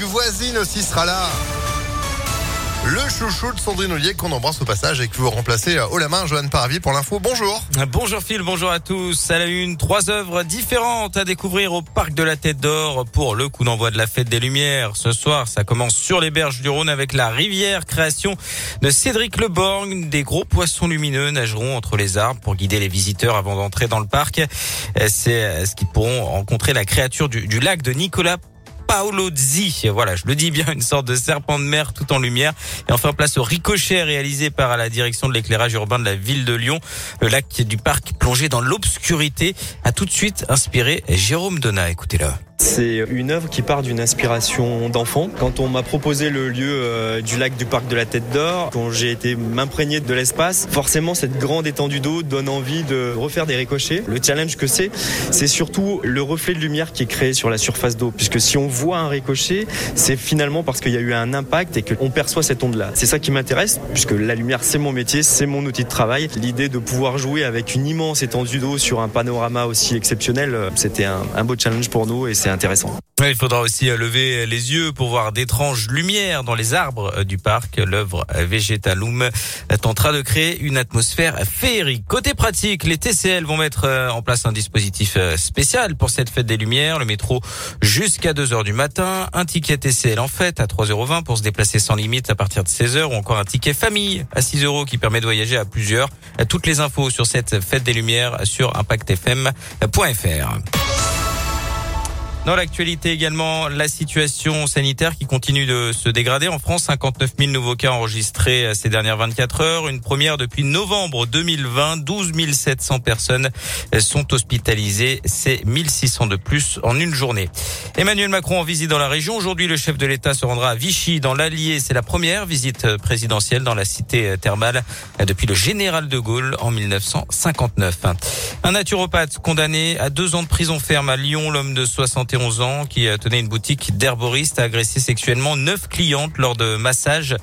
Voisine aussi sera là. Le chouchou de Sandrine Ollier qu'on embrasse au passage et que vous remplacez haut la main Joanne Paravi pour l'info. Bonjour. Bonjour Phil, bonjour à tous. À la une, trois œuvres différentes à découvrir au Parc de la Tête d'Or pour le coup d'envoi de la Fête des Lumières. Ce soir, ça commence sur les berges du Rhône avec la rivière, création de Cédric Leborgne. Des gros poissons lumineux nageront entre les arbres pour guider les visiteurs avant d'entrer dans le parc. C'est ce qu'ils pourront rencontrer la créature du lac de Nicolas Paolo Zi. Voilà, je le dis bien, une sorte de serpent de mer tout en lumière. Et enfin, place au ricochet réalisé par la direction de l'éclairage urbain de la ville de Lyon. Le lac du parc plongé dans l'obscurité a tout de suite inspiré Jérôme Donat. Écoutez-le. C'est une œuvre qui part d'une inspiration d'enfant. Quand on m'a proposé le lieu euh, du lac du parc de la Tête d'Or, quand j'ai été m'imprégner de l'espace, forcément cette grande étendue d'eau donne envie de refaire des ricochets. Le challenge que c'est, c'est surtout le reflet de lumière qui est créé sur la surface d'eau. Puisque si on voit un ricochet, c'est finalement parce qu'il y a eu un impact et qu'on perçoit cette onde-là. C'est ça qui m'intéresse, puisque la lumière c'est mon métier, c'est mon outil de travail. L'idée de pouvoir jouer avec une immense étendue d'eau sur un panorama aussi exceptionnel, euh, c'était un, un beau challenge pour nous et c'est Il faudra aussi euh, lever les yeux pour voir d'étranges lumières dans les arbres euh, du parc. L'œuvre Vegetalum tentera de créer une atmosphère féerique. Côté pratique, les TCL vont mettre euh, en place un dispositif spécial pour cette fête des lumières. Le métro jusqu'à 2 heures du matin. Un ticket TCL en fait à 3,20 euros pour se déplacer sans limite à partir de 16 heures ou encore un ticket famille à 6 euros qui permet de voyager à plusieurs. Toutes les infos sur cette fête des lumières sur impactfm.fr. Dans l'actualité également, la situation sanitaire qui continue de se dégrader. En France, 59 000 nouveaux cas enregistrés ces dernières 24 heures. Une première depuis novembre 2020. 12 700 personnes sont hospitalisées. C'est 1600 de plus en une journée. Emmanuel Macron en visite dans la région. Aujourd'hui, le chef de l'État se rendra à Vichy dans l'Allier. C'est la première visite présidentielle dans la cité thermale depuis le général de Gaulle en 1959. Un naturopathe condamné à deux ans de prison ferme à Lyon. L'homme de 60 11 ans qui tenait une boutique d'herboriste a agressé sexuellement neuf clientes lors de massages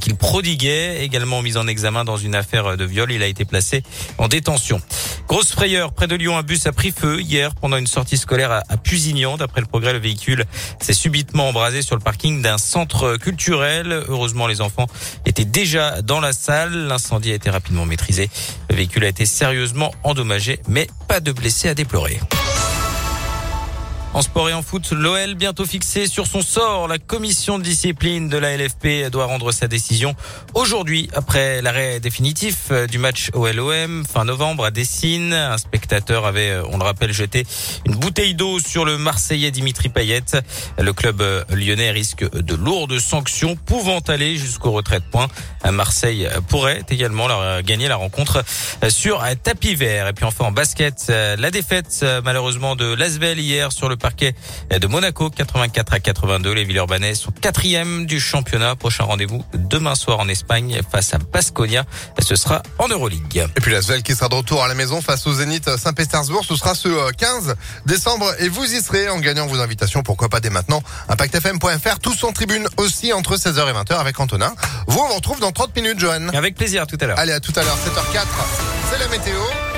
qu'il prodiguait, également mis en examen dans une affaire de viol. Il a été placé en détention. Grosse frayeur près de Lyon, un bus a pris feu hier pendant une sortie scolaire à Pusignan. D'après le progrès, le véhicule s'est subitement embrasé sur le parking d'un centre culturel. Heureusement, les enfants étaient déjà dans la salle. L'incendie a été rapidement maîtrisé. Le véhicule a été sérieusement endommagé, mais pas de blessés à déplorer. En sport et en foot, l'OL bientôt fixé sur son sort. La commission de discipline de la LFP doit rendre sa décision aujourd'hui après l'arrêt définitif euh, du match OLOM fin novembre à Dessine. Un spectateur avait, euh, on le rappelle, jeté une bouteille d'eau sur le Marseillais Dimitri Payet. Le club euh, lyonnais risque de lourdes sanctions pouvant aller jusqu'au retrait de points. Marseille pourrait également gagner la rencontre sur tapis vert. Et puis enfin en basket, la défaite malheureusement de Lasvel hier sur le parquet de Monaco, 84 à 82. Les Villeurbanais sont quatrième du championnat. Prochain rendez-vous demain soir en Espagne face à Basconia. Ce sera en Euroleague. Et puis la Svel qui sera de retour à la maison face au Zénith Saint-Pétersbourg. Ce sera ce 15 décembre et vous y serez en gagnant vos invitations. Pourquoi pas dès maintenant. ImpactFM.fr, tous en tribune aussi entre 16h et 20h avec Antonin. Vous, on vous retrouve dans 30 minutes, Johan. Avec plaisir, à tout à l'heure. Allez, à tout à l'heure, 7h04. C'est la météo.